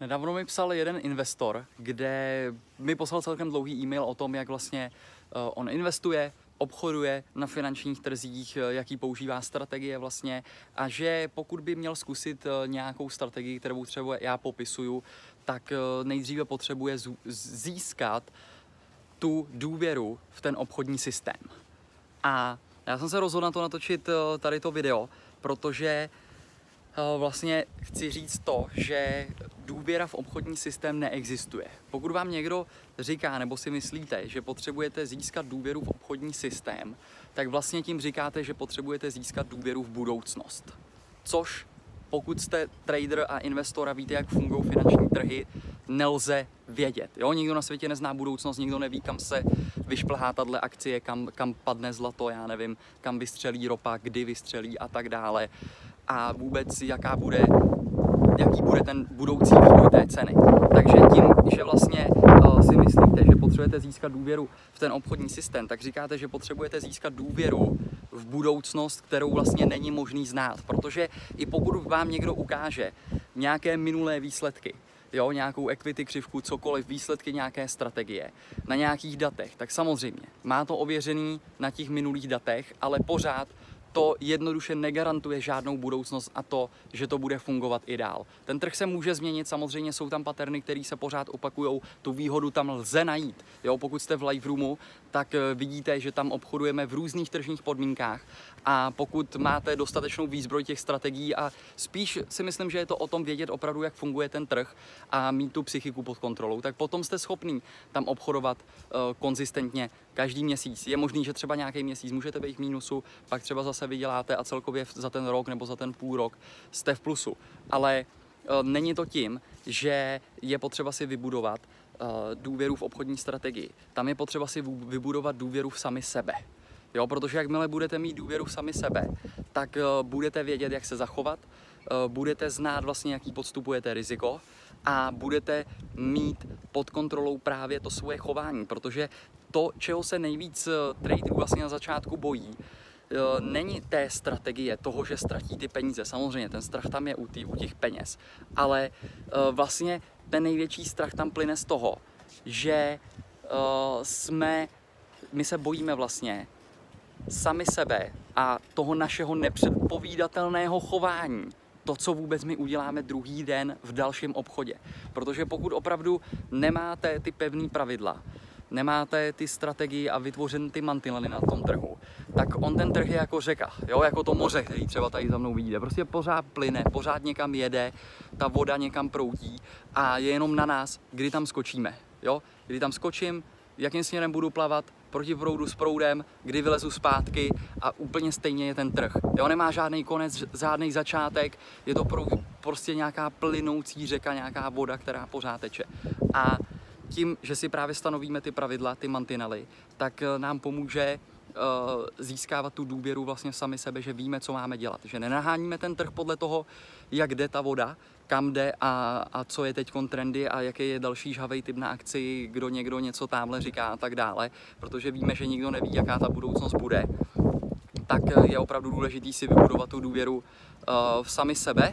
Nedávno mi psal jeden investor, kde mi poslal celkem dlouhý e-mail o tom, jak vlastně uh, on investuje, obchoduje na finančních trzích, eh, jaký používá strategie vlastně a že pokud by měl zkusit eh, nějakou strategii, kterou třeba já popisuju, tak nejdříve potřebuje získat tu důvěru v ten obchodní systém. A já jsem se rozhodl na to natočit tady to video, protože vlastně chci říct to, že důvěra v obchodní systém neexistuje. Pokud vám někdo říká nebo si myslíte, že potřebujete získat důvěru v obchodní systém, tak vlastně tím říkáte, že potřebujete získat důvěru v budoucnost. Což pokud jste trader a investor a víte, jak fungují finanční trhy, nelze vědět. Jo? Nikdo na světě nezná budoucnost, nikdo neví, kam se vyšplhá tato akcie, kam, kam padne zlato, já nevím, kam vystřelí ropa, kdy vystřelí a tak dále. A vůbec, jaká bude jaký bude ten budoucí vývoj té ceny. Takže tím, že vlastně uh, si myslíte, že potřebujete získat důvěru v ten obchodní systém, tak říkáte, že potřebujete získat důvěru v budoucnost, kterou vlastně není možný znát. Protože i pokud vám někdo ukáže nějaké minulé výsledky, jo, nějakou equity křivku, cokoliv, výsledky nějaké strategie na nějakých datech, tak samozřejmě má to ověřený na těch minulých datech, ale pořád to jednoduše negarantuje žádnou budoucnost a to, že to bude fungovat i dál. Ten trh se může změnit, samozřejmě jsou tam paterny, které se pořád opakují, tu výhodu tam lze najít. Jo, pokud jste v live roomu, tak eh, vidíte, že tam obchodujeme v různých tržních podmínkách a pokud máte dostatečnou výzbroj těch strategií a spíš si myslím, že je to o tom vědět opravdu, jak funguje ten trh a mít tu psychiku pod kontrolou, tak potom jste schopný tam obchodovat uh, konzistentně každý měsíc. Je možný, že třeba nějaký měsíc můžete být v mínusu, pak třeba zase vyděláte a celkově za ten rok nebo za ten půl rok jste v plusu. Ale uh, není to tím, že je potřeba si vybudovat uh, důvěru v obchodní strategii. Tam je potřeba si vybudovat důvěru v sami sebe. Jo, protože jakmile budete mít důvěru v sami sebe, tak uh, budete vědět, jak se zachovat, budete znát vlastně, jaký podstupujete riziko a budete mít pod kontrolou právě to svoje chování, protože to, čeho se nejvíc uh, traderů vlastně na začátku bojí, není té strategie toho, že ztratí ty peníze. Samozřejmě ten strach tam je u, tý, u těch peněz, ale vlastně ten největší strach tam plyne z toho, že jsme, my se bojíme vlastně sami sebe a toho našeho nepředpovídatelného chování to, co vůbec my uděláme druhý den v dalším obchodě. Protože pokud opravdu nemáte ty pevné pravidla, nemáte ty strategii a vytvořené ty mantinely na tom trhu, tak on ten trh je jako řeka, jo, jako to moře, který třeba tady za mnou vidíte. Prostě pořád plyne, pořád někam jede, ta voda někam proudí a je jenom na nás, kdy tam skočíme, jo. Kdy tam skočím, jakým směrem budu plavat, proti proudu s proudem, kdy vylezu zpátky a úplně stejně je ten trh. Jo, nemá žádný konec, žádný začátek, je to pro, prostě nějaká plynoucí řeka, nějaká voda, která pořád teče. A tím, že si právě stanovíme ty pravidla, ty mantinely, tak eh, nám pomůže uh, získávat tu důvěru vlastně sami sebe, že víme, co máme dělat. Že nenaháníme ten trh podle toho, jak jde ta voda, kam jde a, a co je teď trendy a jaký je další žhavej typ na akci, kdo někdo něco tamhle říká a tak dále, protože víme, že nikdo neví, jaká ta budoucnost bude, tak je opravdu důležitý si vybudovat tu důvěru uh, v sami sebe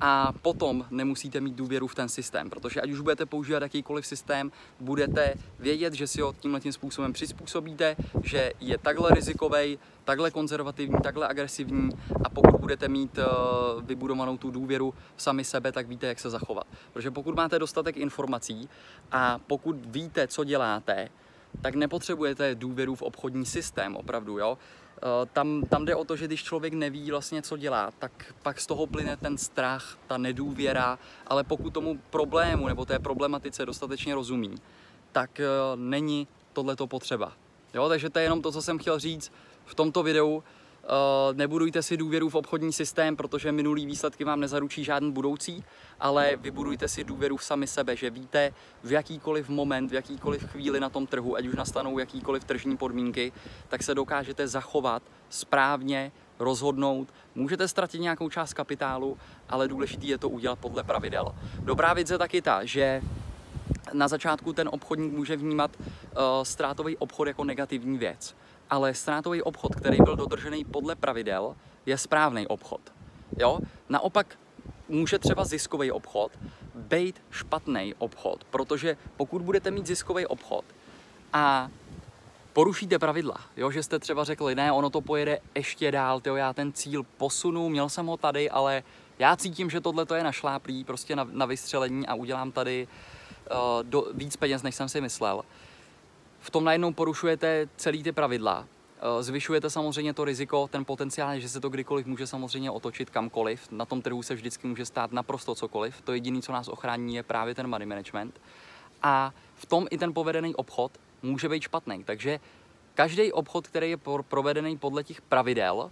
a potom nemusíte mít důvěru v ten systém, protože ať už budete používat jakýkoliv systém, budete vědět, že si ho tímhle tím způsobem přizpůsobíte, že je takhle rizikový, takhle konzervativní, takhle agresivní a pokud budete mít uh, vybudovanou tu důvěru v sami sebe, tak víte, jak se zachovat. Protože pokud máte dostatek informací a pokud víte, co děláte, tak nepotřebujete důvěru v obchodní systém opravdu, jo. Eh, tam, tam jde o to, že když člověk neví vlastně, co dělá, tak pak z toho plyne ten strach, ta nedůvěra, ale pokud tomu problému nebo té problematice dostatečně rozumí, tak eh, není tohleto potřeba. Jo, takže to je jenom to, co jsem chtěl říct v tomto videu. Eh, nebudujte si důvěru v obchodní systém, protože minulý výsledky vám nezaručí žádný budoucí, ale vybudujte si důvěru v sami sebe, že víte v jakýkoliv moment, v jakýkoliv chvíli na tom trhu, ať už nastanou jakýkoliv tržní podmínky, tak se dokážete zachovat správně, rozhodnout. Můžete ztratit nějakou část kapitálu, ale důležité je to udělat podle pravidel. Dobrá věc je taky ta, že na začátku ten obchodník může vnímat uh, ztrátový obchod jako negativní věc ale ztrátový obchod, který byl dodržený podle pravidel, je správný obchod. Jo? Naopak může třeba ziskový obchod být špatný obchod, protože pokud budete mít ziskový obchod a porušíte pravidla, jo, že jste třeba řekli, ne, ono to pojede ještě dál, tyjo, já ten cíl posunu, měl jsem ho tady, ale já cítím, že tohle to je našláplý, prostě na, na vystřelení a udělám tady uh, do, víc peněz, než jsem si myslel. V tom najednou porušujete celý ty pravidla, uh, zvyšujete samozřejmě to riziko, ten potenciál, že se to kdykoliv může samozřejmě otočit kamkoliv. Na tom trhu se vždycky může stát naprosto cokoliv. To jediné, co nás ochrání, je právě ten money management. A v tom i ten povedený obchod může být špatný. Takže každý obchod, který je provedený podle těch pravidel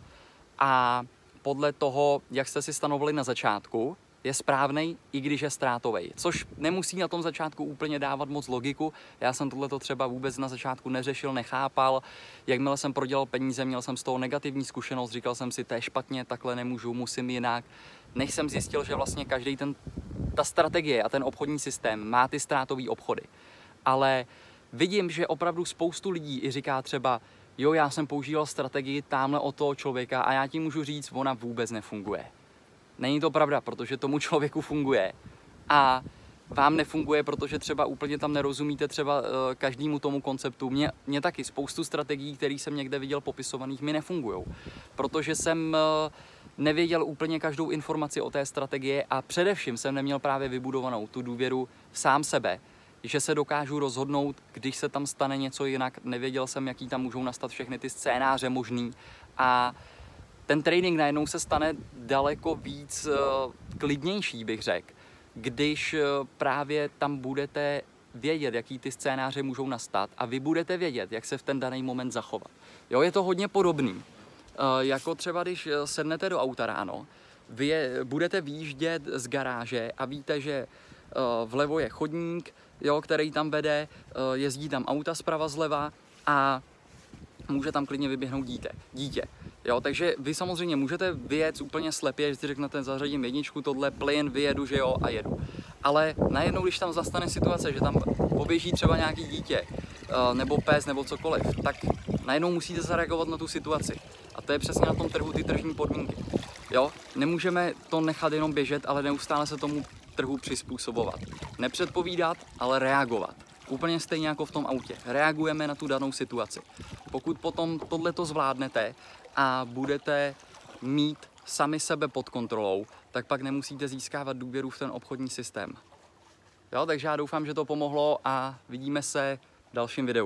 a podle toho, jak jste si stanovili na začátku, je správný, i když je ztrátový. Což nemusí na tom začátku úplně dávat moc logiku. Já jsem tohle třeba vůbec na začátku neřešil, nechápal. Jakmile jsem prodělal peníze, měl jsem z toho negativní zkušenost, říkal jsem si, to je špatně, takhle nemůžu, musím jinak. Než jsem zjistil, že vlastně každý ten, ta strategie a ten obchodní systém má ty ztrátové obchody. Ale vidím, že opravdu spoustu lidí i říká třeba, jo, já jsem používal strategii tamhle od toho člověka a já ti můžu říct, ona vůbec nefunguje. Není to pravda, protože tomu člověku funguje. A vám nefunguje, protože třeba úplně tam nerozumíte třeba uh, každému tomu konceptu. Mně, mě taky spoustu strategií, které jsem někde viděl popisovaných, mi nefungují. Protože jsem uh, nevěděl úplně každou informaci o té strategii a především jsem neměl právě vybudovanou tu důvěru v sám sebe, že se dokážu rozhodnout, když se tam stane něco jinak. Nevěděl jsem, jaký tam můžou nastat všechny ty scénáře možný a ten trading najednou se stane daleko víc uh, klidnější, bych řekl, když uh, právě tam budete vědět, jaký ty scénáře můžou nastat a vy budete vědět, jak se v ten daný moment zachovat. Jo, je to hodně podobný. Uh, jako třeba, když sednete do auta ráno, vy je, budete výjíždět z garáže a víte, že vlevo je chodník, jo, který tam vede, jezdí tam auta zprava zleva a může tam klidně vyběhnout dítě. dítě. Jo, takže vy samozřejmě můžete vyjet úplně slepě, že si řeknete, zařadím jedničku, tohle plyn, vyjedu, že jo, a jedu. Ale najednou, když tam zastane situace, že tam poběží třeba nějaký dítě, eh, nebo pes, nebo cokoliv, tak najednou musíte zareagovat na tu situaci. A to je přesně na tom trhu ty tržní podmínky. Jo, nemůžeme to nechat jenom běžet, ale neustále se tomu trhu přizpůsobovat. Nepředpovídat, ale reagovat. Úplně stejně jako v tom autě. Reagujeme na tu danou situaci. Pokud potom tohleto zvládnete a budete mít sami sebe pod kontrolou, tak pak nemusíte získávat důvěru v ten obchodní systém. Jo, takže já doufám, že to pomohlo a vidíme se v dalším videu.